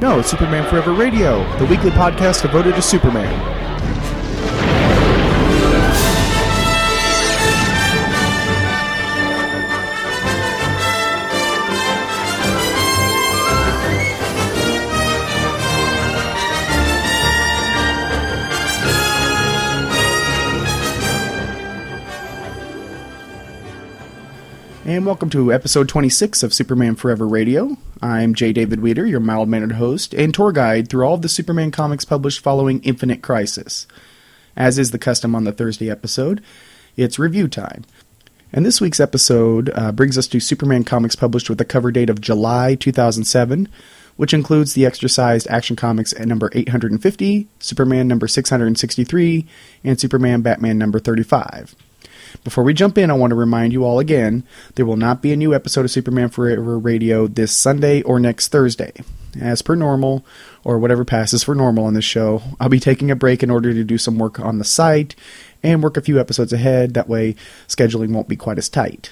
No, Superman Forever Radio, the weekly podcast devoted to Superman. Welcome to episode 26 of Superman Forever Radio. I'm J. David Weter, your mild mannered host and tour guide through all of the Superman comics published following Infinite Crisis. As is the custom on the Thursday episode, it's review time. And this week's episode uh, brings us to Superman comics published with a cover date of July 2007, which includes the extra sized Action Comics at number 850, Superman number 663, and Superman Batman number 35. Before we jump in, I want to remind you all again there will not be a new episode of Superman Forever Radio this Sunday or next Thursday. As per normal, or whatever passes for normal on this show, I'll be taking a break in order to do some work on the site and work a few episodes ahead. That way, scheduling won't be quite as tight.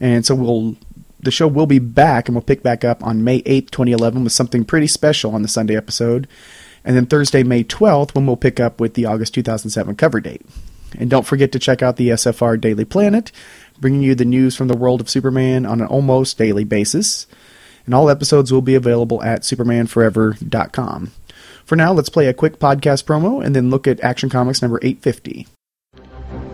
And so we'll the show will be back and we'll pick back up on May 8th, 2011 with something pretty special on the Sunday episode. And then Thursday, May 12th, when we'll pick up with the August 2007 cover date. And don't forget to check out the SFR Daily Planet, bringing you the news from the world of Superman on an almost daily basis. And all episodes will be available at supermanforever.com. For now, let's play a quick podcast promo and then look at Action Comics number 850.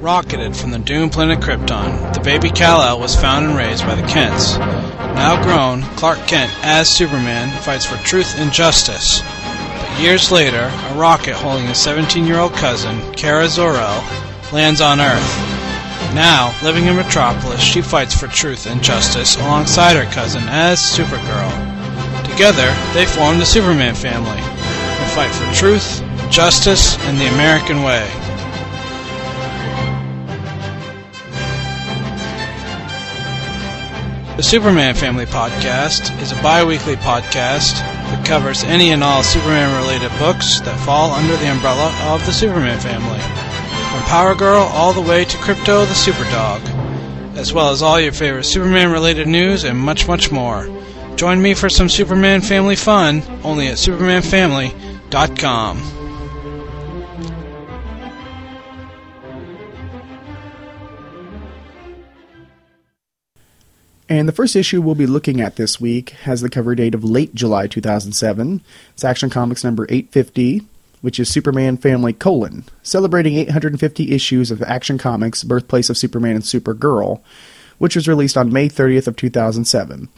Rocketed from the doomed planet Krypton, the baby Kal-El was found and raised by the Kents. Now grown, Clark Kent, as Superman, fights for truth and justice. But years later, a rocket holding his 17 year old cousin, Kara Zor-El, lands on Earth. Now, living in Metropolis, she fights for truth and justice alongside her cousin as Supergirl. Together, they form the Superman family and fight for truth, justice, and the American way. The Superman Family Podcast is a bi weekly podcast that covers any and all Superman related books that fall under the umbrella of the Superman family. From Power Girl all the way to Crypto the Superdog, as well as all your favorite Superman related news and much, much more. Join me for some Superman family fun only at supermanfamily.com. And the first issue we'll be looking at this week has the cover date of late July 2007. It's Action Comics number 850, which is Superman Family colon, celebrating 850 issues of Action Comics, Birthplace of Superman and Supergirl, which was released on May 30th of 2007.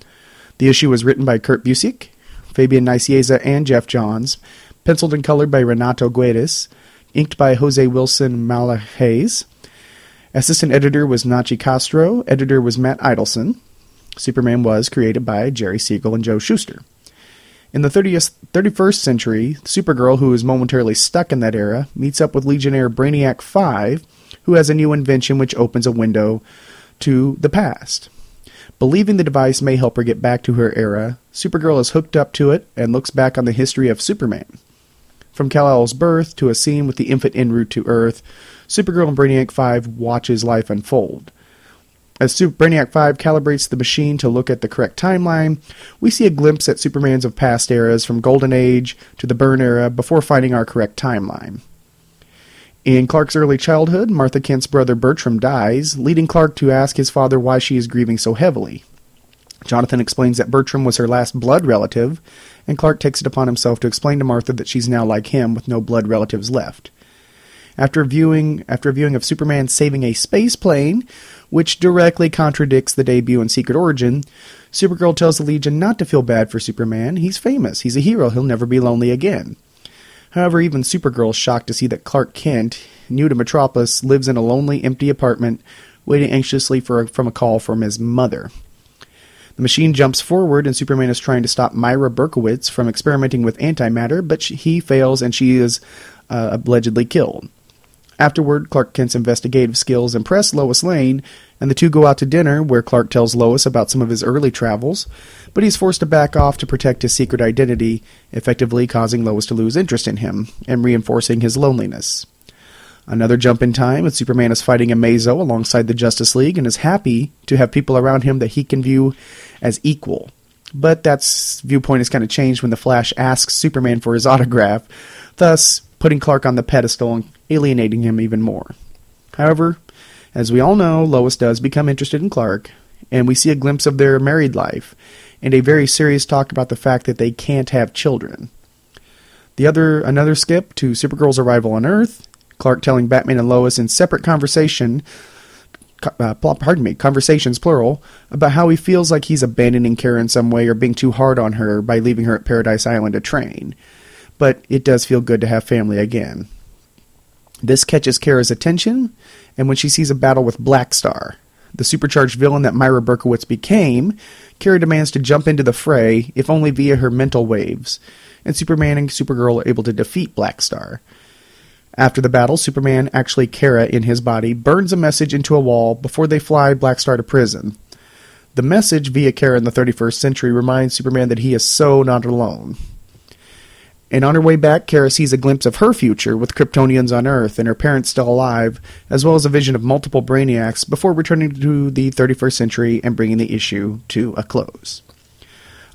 The issue was written by Kurt Busiek, Fabian Nicieza, and Geoff Johns, penciled and colored by Renato Guedes, inked by Jose Wilson Magalhaes. Assistant editor was Nachi Castro, editor was Matt Idelson. Superman was created by Jerry Siegel and Joe Shuster. In the 30th, 31st century, Supergirl, who is momentarily stuck in that era, meets up with Legionnaire Brainiac 5, who has a new invention which opens a window to the past. Believing the device may help her get back to her era, Supergirl is hooked up to it and looks back on the history of Superman. From Kal-El's birth to a scene with the infant en route to Earth, Supergirl and Brainiac 5 watches life unfold. As Super Brainiac 5 calibrates the machine to look at the correct timeline, we see a glimpse at Supermans of past eras from Golden Age to the Byrne era before finding our correct timeline. In Clark's early childhood, Martha Kent's brother Bertram dies, leading Clark to ask his father why she is grieving so heavily. Jonathan explains that Bertram was her last blood relative, and Clark takes it upon himself to explain to Martha that she's now like him with no blood relatives left. After viewing after viewing of Superman saving a space plane, which directly contradicts the debut in Secret Origin, Supergirl tells the Legion not to feel bad for Superman. He's famous. He's a hero. He'll never be lonely again. However, even Supergirl is shocked to see that Clark Kent, new to Metropolis, lives in a lonely, empty apartment, waiting anxiously for a, from a call from his mother. The machine jumps forward, and Superman is trying to stop Myra Berkowitz from experimenting with antimatter, but she, he fails and she is uh, allegedly killed. Afterward, Clark Kent's investigative skills impress Lois Lane, and the two go out to dinner where Clark tells Lois about some of his early travels, but he's forced to back off to protect his secret identity, effectively causing Lois to lose interest in him and reinforcing his loneliness. Another jump in time, and Superman is fighting Amazo alongside the Justice League and is happy to have people around him that he can view as equal. but that viewpoint is kind of changed when the Flash asks Superman for his autograph, thus putting Clark on the pedestal and alienating him even more. However, as we all know, Lois does become interested in Clark, and we see a glimpse of their married life and a very serious talk about the fact that they can't have children. The other another skip to Supergirl's arrival on Earth, Clark telling Batman and Lois in separate conversation uh, pardon me, conversations plural, about how he feels like he's abandoning Kara in some way or being too hard on her by leaving her at Paradise Island to train. But it does feel good to have family again. This catches Kara's attention, and when she sees a battle with Blackstar, the supercharged villain that Myra Berkowitz became, Kara demands to jump into the fray, if only via her mental waves, and Superman and Supergirl are able to defeat Blackstar. After the battle, Superman, actually Kara in his body, burns a message into a wall before they fly Blackstar to prison. The message via Kara in the 31st century reminds Superman that he is so not alone. And on her way back, Kara sees a glimpse of her future with Kryptonians on Earth and her parents still alive, as well as a vision of multiple Brainiacs before returning to the 31st century and bringing the issue to a close.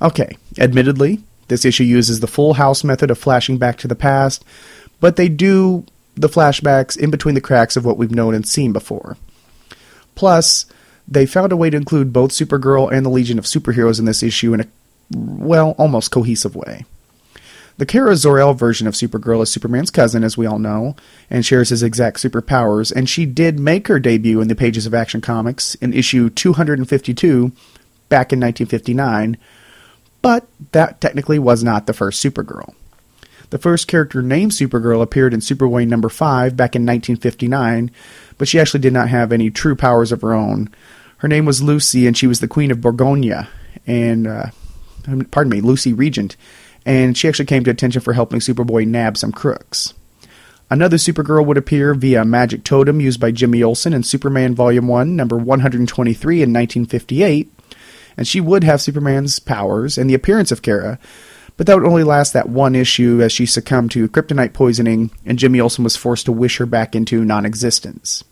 Okay, admittedly, this issue uses the full house method of flashing back to the past, but they do the flashbacks in between the cracks of what we've known and seen before. Plus, they found a way to include both Supergirl and the Legion of Superheroes in this issue in a, well, almost cohesive way. The Kara Zor-El version of Supergirl is Superman's cousin, as we all know, and shares his exact superpowers, and she did make her debut in the pages of Action Comics in issue 252 back in 1959, but that technically was not the first Supergirl. The first character named Supergirl appeared in Superboy number 5 back in 1959, but she actually did not have any true powers of her own. Her name was Lucy, and she was the Queen of Borgonia, and, uh, pardon me, Lucy Regent, and she actually came to attention for helping Superboy nab some crooks. Another Supergirl would appear via a magic totem used by Jimmy Olsen in Superman Volume 1, number 123 in 1958, and she would have Superman's powers and the appearance of Kara, but that would only last that one issue as she succumbed to kryptonite poisoning and Jimmy Olsen was forced to wish her back into non existence.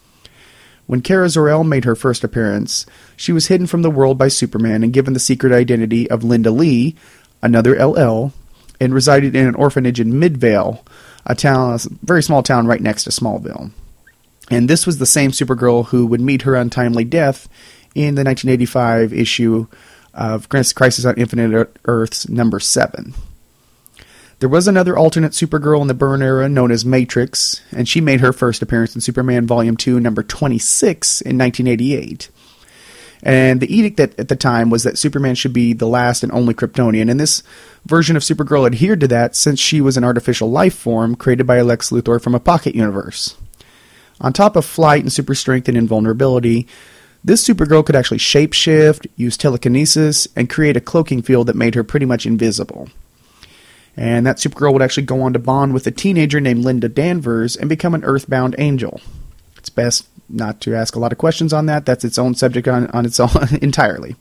When Kara Zor-El made her first appearance, she was hidden from the world by Superman and given the secret identity of Linda Lee, another LL, and resided in an orphanage in Midvale, a town, a very small town right next to Smallville. And this was the same Supergirl who would meet her untimely death in the 1985 issue of Crisis on Infinite Earths number 7. There was another alternate Supergirl in the Byrne era known as Matrix, and she made her first appearance in Superman Volume 2, number 26 in 1988. And the edict at, at the time was that Superman should be the last and only Kryptonian, and this version of Supergirl adhered to that since she was an artificial life form created by Lex Luthor from a pocket universe. On top of flight and super strength and invulnerability, this Supergirl could actually shapeshift, use telekinesis, and create a cloaking field that made her pretty much invisible. And that Supergirl would actually go on to bond with a teenager named Linda Danvers and become an earthbound angel. It's best not to ask a lot of questions on that. That's its own subject on, on its own entirely.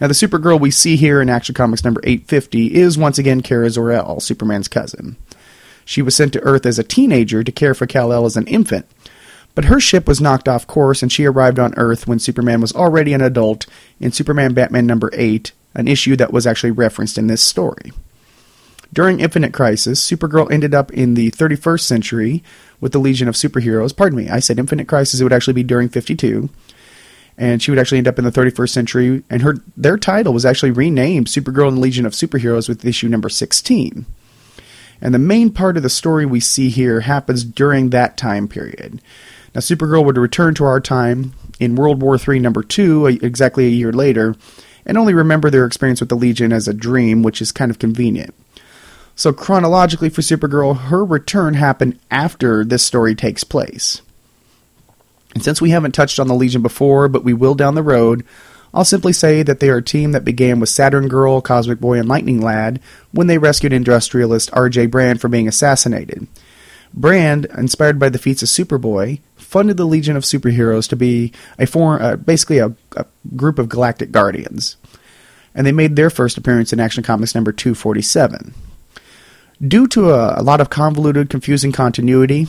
Now, the Supergirl we see here in Action Comics number 850 is once again Kara Zor-El, Superman's cousin. She was sent to Earth as a teenager to care for Kal-El as an infant, but her ship was knocked off course and she arrived on Earth when Superman was already an adult in Superman Batman number 8, an issue that was actually referenced in this story. During Infinite Crisis, Supergirl ended up in the 31st century with the Legion of Superheroes. Pardon me, I said Infinite Crisis, it would actually be during 52. And she would actually end up in the 31st century, and her their title was actually renamed Supergirl and the Legion of Superheroes with issue number 16. And the main part of the story we see here happens during that time period. Now, Supergirl would return to our time in World War III number two, exactly a year later, and only remember their experience with the Legion as a dream, which is kind of convenient. So, chronologically for Supergirl, her return happened after this story takes place. And since we haven't touched on the Legion before, but we will down the road, I'll simply say that they are a team that began with Saturn Girl, Cosmic Boy, and Lightning Lad when they rescued industrialist R.J. Brand from being assassinated. Brand, inspired by the feats of Superboy, funded the Legion of Superheroes to be a form, uh, basically a, a group of galactic guardians, and they made their first appearance in Action Comics number 247. Due to a, a lot of convoluted, confusing continuity,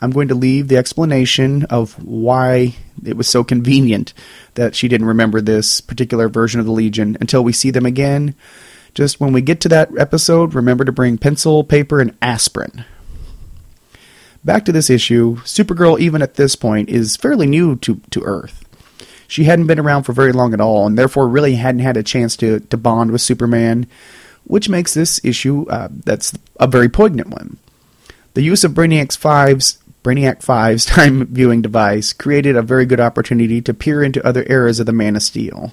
I'm going to leave the explanation of why it was so convenient that she didn't remember this particular version of the Legion until we see them again. Just when we get to that episode, remember to bring pencil, paper, and aspirin. Back to this issue, Supergirl, even at this point, is fairly new to, to Earth. She hadn't been around for very long at all, and therefore really hadn't had a chance to, to bond with Superman, which makes this issue uh, that's a very poignant one. The use of Brainiac's Five's Brainiac 5's time viewing device created a very good opportunity to peer into other eras of the Man of Steel.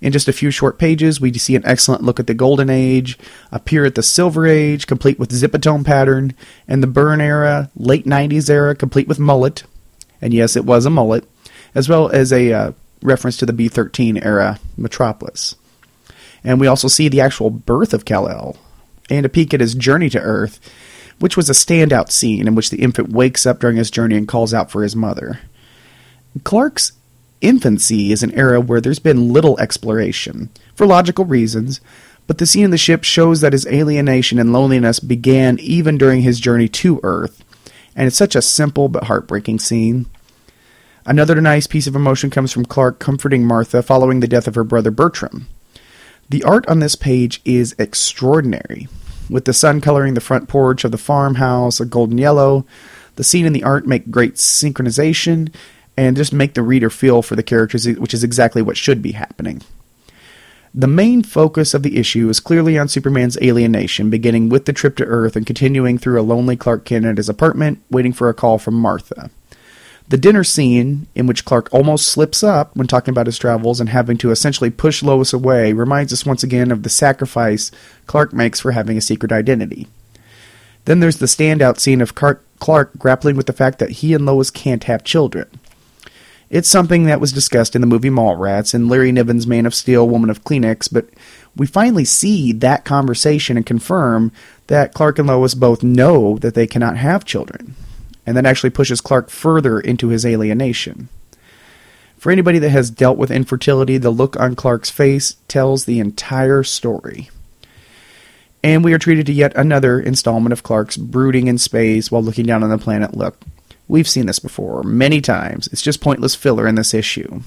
In just a few short pages, we see an excellent look at the Golden Age, a peer at the Silver Age, complete with zipatone pattern, and the Byrne era, late 90s era, complete with mullet. And yes, it was a mullet, as well as a uh, reference to the B 13 era Metropolis. And we also see the actual birth of Kal El, and a peek at his journey to Earth, which was a standout scene in which the infant wakes up during his journey and calls out for his mother. Clark's infancy is an era where there's been little exploration, for logical reasons, but the scene in the ship shows that his alienation and loneliness began even during his journey to Earth, and it's such a simple but heartbreaking scene. Another nice piece of emotion comes from Clark comforting Martha following the death of her brother Bertram. The art on this page is extraordinary, with the sun coloring the front porch of the farmhouse a golden yellow. The scene and the art make great synchronization, and just make the reader feel for the characters, which is exactly what should be happening. The main focus of the issue is clearly on Superman's alienation, beginning with the trip to Earth and continuing through a lonely Clark Kent at his apartment, waiting for a call from Martha. The dinner scene, in which Clark almost slips up when talking about his travels and having to essentially push Lois away, reminds us once again of the sacrifice Clark makes for having a secret identity. Then there's the standout scene of Clark grappling with the fact that he and Lois can't have children. It's something that was discussed in the movie Mallrats and Larry Niven's Man of Steel, Woman of Kleenex, but we finally see that conversation and confirm that Clark and Lois both know that they cannot have children. And that actually pushes Clark further into his alienation. For anybody that has dealt with infertility, the look on Clark's face tells the entire story. And we are treated to yet another installment of Clark's brooding in space while looking down on the planet look. We've seen this before many times. It's just pointless filler in this issue.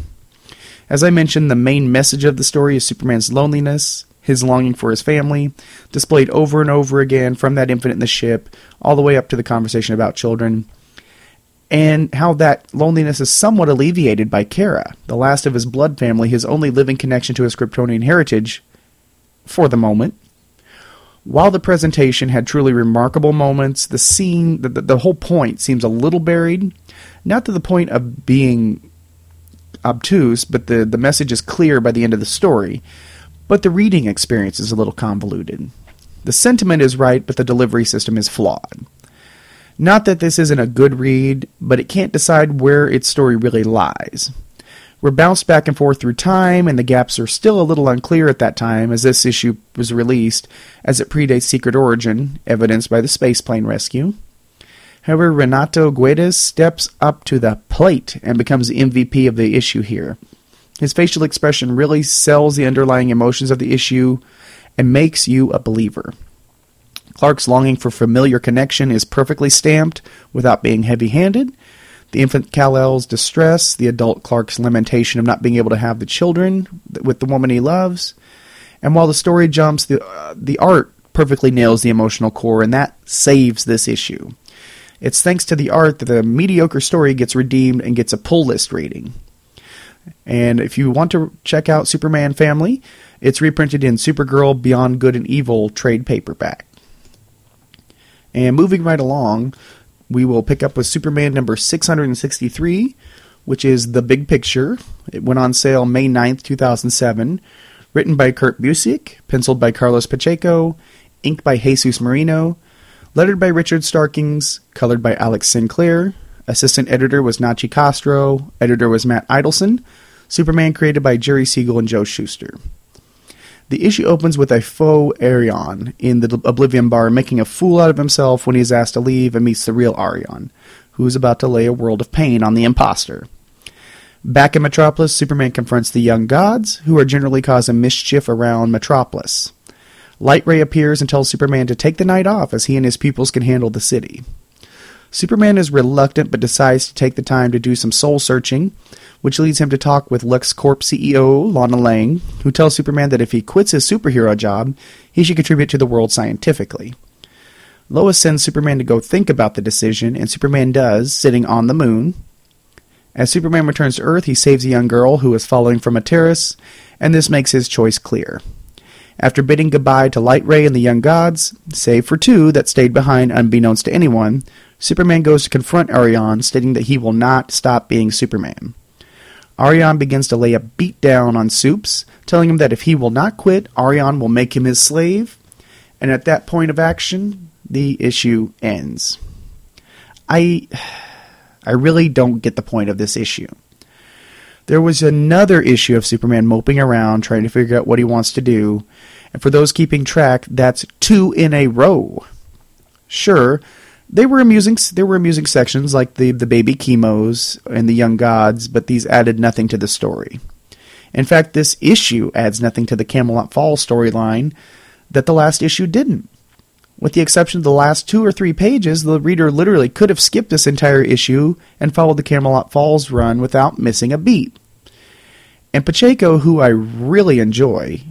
As I mentioned, the main message of the story is Superman's loneliness, his longing for his family, displayed over and over again from that infant in the ship, all the way up to the conversation about children, and how that loneliness is somewhat alleviated by Kara, the last of his blood family, his only living connection to his Kryptonian heritage, for the moment. While the presentation had truly remarkable moments, the scene, the, the, the whole point seems a little buried. Not to the point of being obtuse, but the, the message is clear by the end of the story. But the reading experience is a little convoluted. The sentiment is right, but the delivery system is flawed. Not that this isn't a good read, but it can't decide where its story really lies. We're bounced back and forth through time, and the gaps are still a little unclear at that time as this issue was released, as it predates Secret Origin, evidenced by the space plane rescue. However, Renato Guedes steps up to the plate and becomes the MVP of the issue here. His facial expression really sells the underlying emotions of the issue and makes you a believer. Clark's longing for familiar connection is perfectly stamped without being heavy handed, the infant Kal-El's distress, the adult Clark's lamentation of not being able to have the children with the woman he loves. And while the story jumps, the, uh, the art perfectly nails the emotional core, and that saves this issue. It's thanks to the art that the mediocre story gets redeemed and gets a pull list rating. And if you want to check out Superman Family, it's reprinted in Supergirl Beyond Good and Evil trade paperback. And moving right along, we will pick up with Superman number 663, which is The Big Picture. It went on sale May 9th, 2007. Written by Kurt Busiek, penciled by Carlos Pacheco, inked by Jesus Merino, lettered by Richard Starkings, colored by Alex Sinclair. Assistant editor was Nachi Castro. Editor was Matt Idelson. Superman created by Jerry Siegel and Joe Shuster. The issue opens with a faux Arion in the Oblivion Bar making a fool out of himself when he is asked to leave and meets the real Arion, who is about to lay a world of pain on the impostor. Back in Metropolis, Superman confronts the young gods, who are generally causing mischief around Metropolis. Light Ray appears and tells Superman to take the night off as he and his pupils can handle the city. Superman is reluctant but decides to take the time to do some soul searching, which leads him to talk with LexCorp CEO Lana Lang, who tells Superman that if he quits his superhero job, he should contribute to the world scientifically. Lois sends Superman to go think about the decision, and Superman does, sitting on the moon. As Superman returns to Earth, he saves a young girl who is falling from a terrace, and this makes his choice clear. After bidding goodbye to Light Ray and the young gods, save for two that stayed behind unbeknownst to anyone, Superman goes to confront Arion, stating that he will not stop being Superman. Arion begins to lay a beat down on Supes, telling him that if he will not quit, Arion will make him his slave. And at that point of action, the issue ends. I I really don't get the point of this issue. There was another issue of Superman moping around trying to figure out what he wants to do, and for those keeping track, that's two in a row. Sure, they were amusing. There were amusing sections like the the baby chemos and the young gods, but these added nothing to the story. In fact, this issue adds nothing to the Camelot Falls storyline that the last issue didn't. With the exception of the last two or three pages, the reader literally could have skipped this entire issue and followed the Camelot Falls run without missing a beat. And Pacheco, who I really enjoy,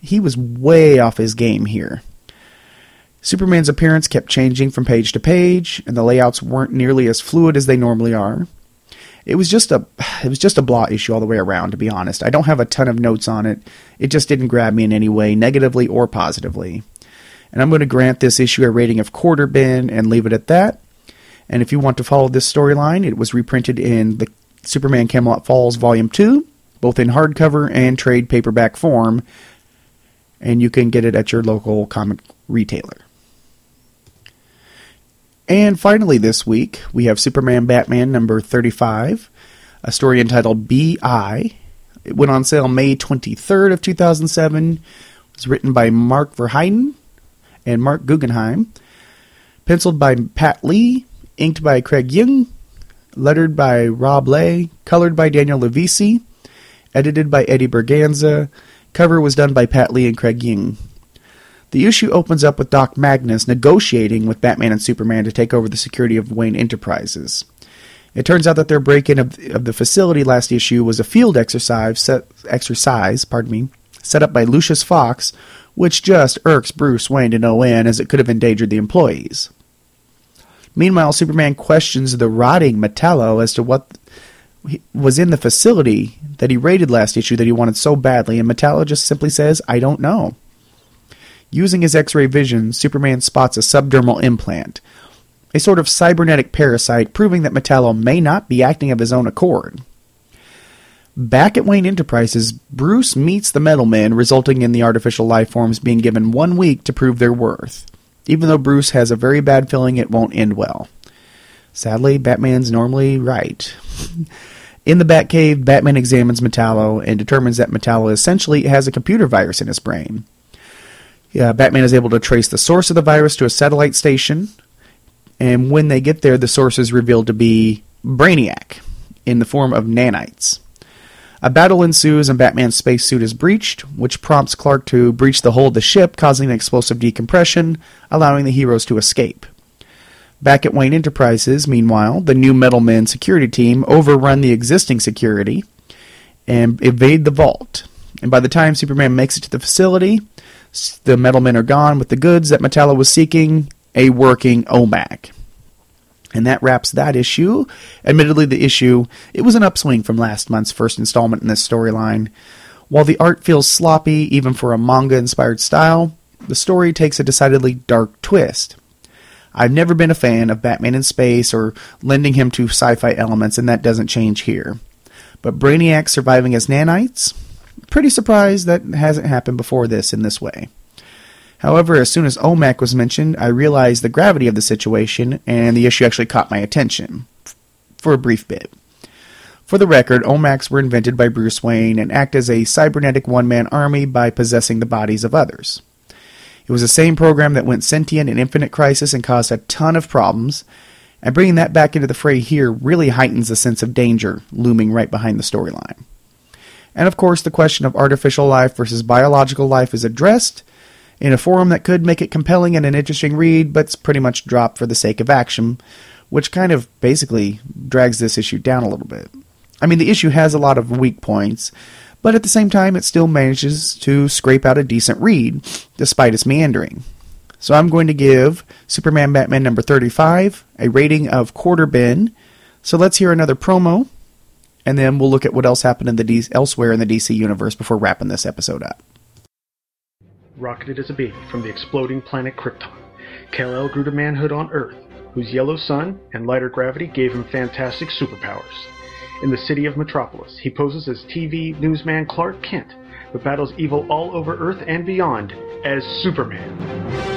he was way off his game here. Superman's appearance kept changing from page to page, and the layouts weren't nearly as fluid as they normally are. It was just a it was just a blah issue all the way around, to be honest. I don't have a ton of notes on it. It just didn't grab me in any way, negatively or positively. And I'm going to grant this issue a rating of quarter bin and leave it at that. And if you want to follow this storyline, it was reprinted in the Superman Camelot Falls Volume 2, both in hardcover and trade paperback form, and you can get it at your local comic retailer. And finally, this week, we have Superman Batman number 35, a story entitled B.I. It went on sale May 23rd of 2007. It was written by Mark Verheiden and Marc Guggenheim. Penciled by Pat Lee, inked by Craig Yeung, lettered by Rob Leigh, colored by Daniel Levisi, edited by Eddie Berganza. Cover was done by Pat Lee and Craig Yeung. The issue opens up with Doc Magnus negotiating with Batman and Superman to take over the security of Wayne Enterprises. It turns out that their break-in of, of the facility last issue was a field exercise, set, exercise, pardon me, set up by Lucius Fox, which just irks Bruce Wayne to no end as it could have endangered the employees. Meanwhile, Superman questions the rotting Metallo as to what was in the facility that he raided last issue that he wanted so badly, and Metallo just simply says, I don't know. Using his X ray vision, Superman spots a subdermal implant, a sort of cybernetic parasite, proving that Metallo may not be acting of his own accord. Back at Wayne Enterprises, Bruce meets the Metal Men, resulting in the artificial life forms being given one week to prove their worth, even though Bruce has a very bad feeling it won't end well. Sadly, Batman's normally right. In the Batcave, Batman examines Metallo and determines that Metallo essentially has a computer virus in his brain. Batman is able to trace the source of the virus to a satellite station, and when they get there, the source is revealed to be Brainiac in the form of nanites. A battle ensues and Batman's spacesuit is breached, which prompts Clark to breach the hull of the ship, causing an explosive decompression, allowing the heroes to escape. Back at Wayne Enterprises, meanwhile, the new Metal Men security team overrun the existing security and evade the vault. And by the time Superman makes it to the facility, the Metal Men are gone with the goods that Metallo was seeking, a working OMAC. And that wraps that issue. Admittedly, the issue, it was an upswing from last month's first installment in this storyline. While the art feels sloppy, even for a manga inspired style, the story takes a decidedly dark twist. I've never been a fan of Batman in space or lending him to sci fi elements, and that doesn't change here. But Brainiac surviving as nanites? Pretty surprised that hasn't happened before this in this way. However, as soon as OMAC was mentioned, I realized the gravity of the situation, and the issue actually caught my attention for a brief bit. For the record, OMACs were invented by Bruce Wayne and act as a cybernetic one man army by possessing the bodies of others. It was the same program that went sentient in Infinite Crisis and caused a ton of problems, and bringing that back into the fray here really heightens the sense of danger looming right behind the storyline. And of course, the question of artificial life versus biological life is addressed, in a forum that could make it compelling and an interesting read, but's pretty much dropped for the sake of action, which kind of basically drags this issue down a little bit. I mean, the issue has a lot of weak points, but at the same time, it still manages to scrape out a decent read, despite its meandering. So I'm going to give Superman Batman number 35 a rating of quarter bin. So let's hear another promo, and then we'll look at what else happened in the D- elsewhere in the DC universe before wrapping this episode up. Rocketed as a baby from the exploding planet Krypton, Kal-El grew to manhood on Earth, whose yellow sun and lighter gravity gave him fantastic superpowers. In the city of Metropolis, he poses as TV newsman Clark Kent, but battles evil all over Earth and beyond as Superman.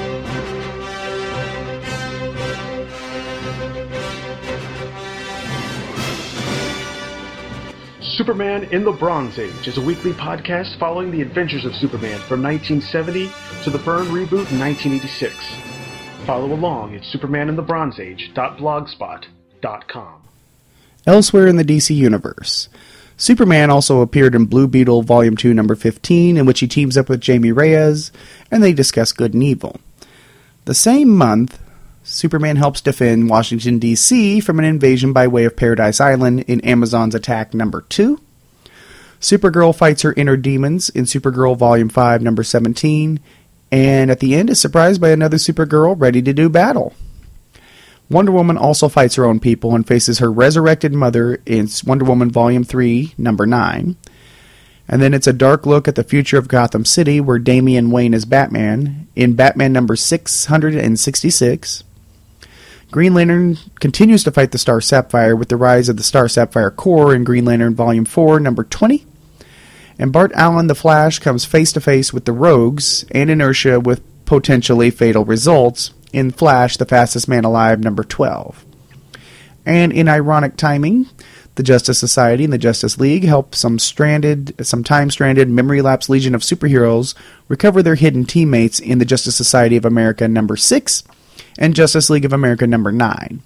Superman in the Bronze Age is a weekly podcast following the adventures of Superman from 1970 to the Byrne reboot in 1986. Follow along at supermaninthebronzeage.blogspot.com. Elsewhere in the DC universe, Superman also appeared in Blue Beetle Volume 2, Number 15, in which he teams up with Jamie Reyes, and they discuss good and evil. The same month, Superman helps defend Washington, D.C. from an invasion by way of Paradise Island in Amazon's Attack Number 2. Supergirl fights her inner demons in Supergirl Volume 5, Number 17, and at the end is surprised by another Supergirl ready to do battle. Wonder Woman also fights her own people and faces her resurrected mother in Wonder Woman Volume 3, Number 9. And then it's a dark look at the future of Gotham City where Damian Wayne is Batman in Batman number 666. Green Lantern continues to fight the Star Sapphire with the rise of the Star Sapphire Corps in Green Lantern Volume 4, number 20. And Bart Allen the Flash comes face to face with the Rogues and Inertia with potentially fatal results in Flash, the Fastest Man Alive, number 12. And in ironic timing, the Justice Society and the Justice League help some stranded, some time stranded, memory lapse legion of superheroes recover their hidden teammates in the Justice Society of America number 6 and Justice League of America number 9.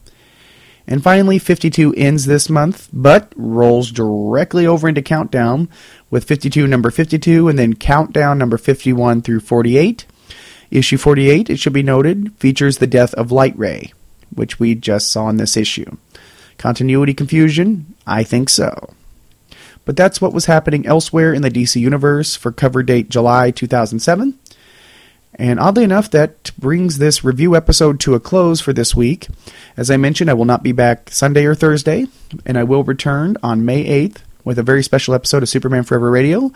And finally, 52 ends this month, but rolls directly over into Countdown with 52 number 52 and then Countdown number 51 through 48. Issue 48, it should be noted, features the death of Light Ray, which we just saw in this issue. Continuity confusion? I think so. But that's what was happening elsewhere in the DC Universe for cover date July 2007. And oddly enough, that brings this review episode to a close for this week. As I mentioned, I will not be back Sunday or Thursday, and I will return on May 8th with a very special episode of Superman Forever Radio.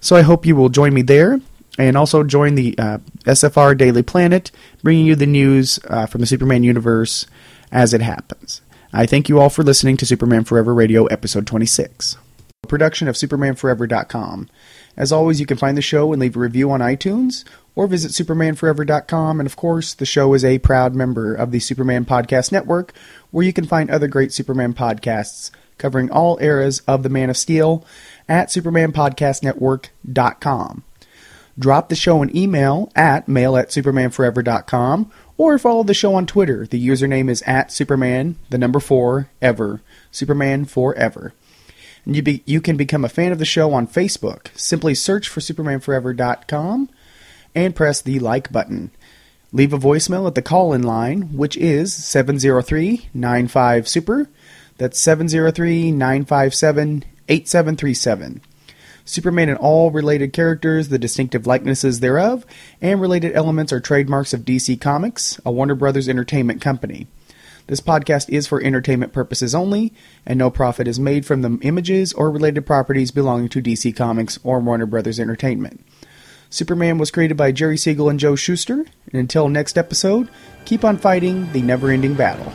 So I hope you will join me there and also join the uh, SFR Daily Planet, bringing you the news uh, from the Superman universe as it happens. I thank you all for listening to Superman Forever Radio, episode 26. A production of SupermanForever.com. As always, you can find the show and leave a review on iTunes or visit supermanforever.com. And of course, the show is a proud member of the Superman Podcast Network, where you can find other great Superman podcasts covering all eras of the Man of Steel at supermanpodcastnetwork.com. Drop the show an email at mail at supermanforever.com or follow the show on Twitter. The username is at superman, the number four, ever. Superman forever. And you, be, you can become a fan of the show on Facebook. Simply search for supermanforever.com and press the like button. Leave a voicemail at the call in line, which is 703 95 Super. That's 703 957 8737. Superman and all related characters, the distinctive likenesses thereof, and related elements are trademarks of DC Comics, a Warner Brothers entertainment company. This podcast is for entertainment purposes only, and no profit is made from the images or related properties belonging to DC Comics or Warner Brothers Entertainment. Superman was created by Jerry Siegel and Joe Shuster, and until next episode, keep on fighting the never ending battle.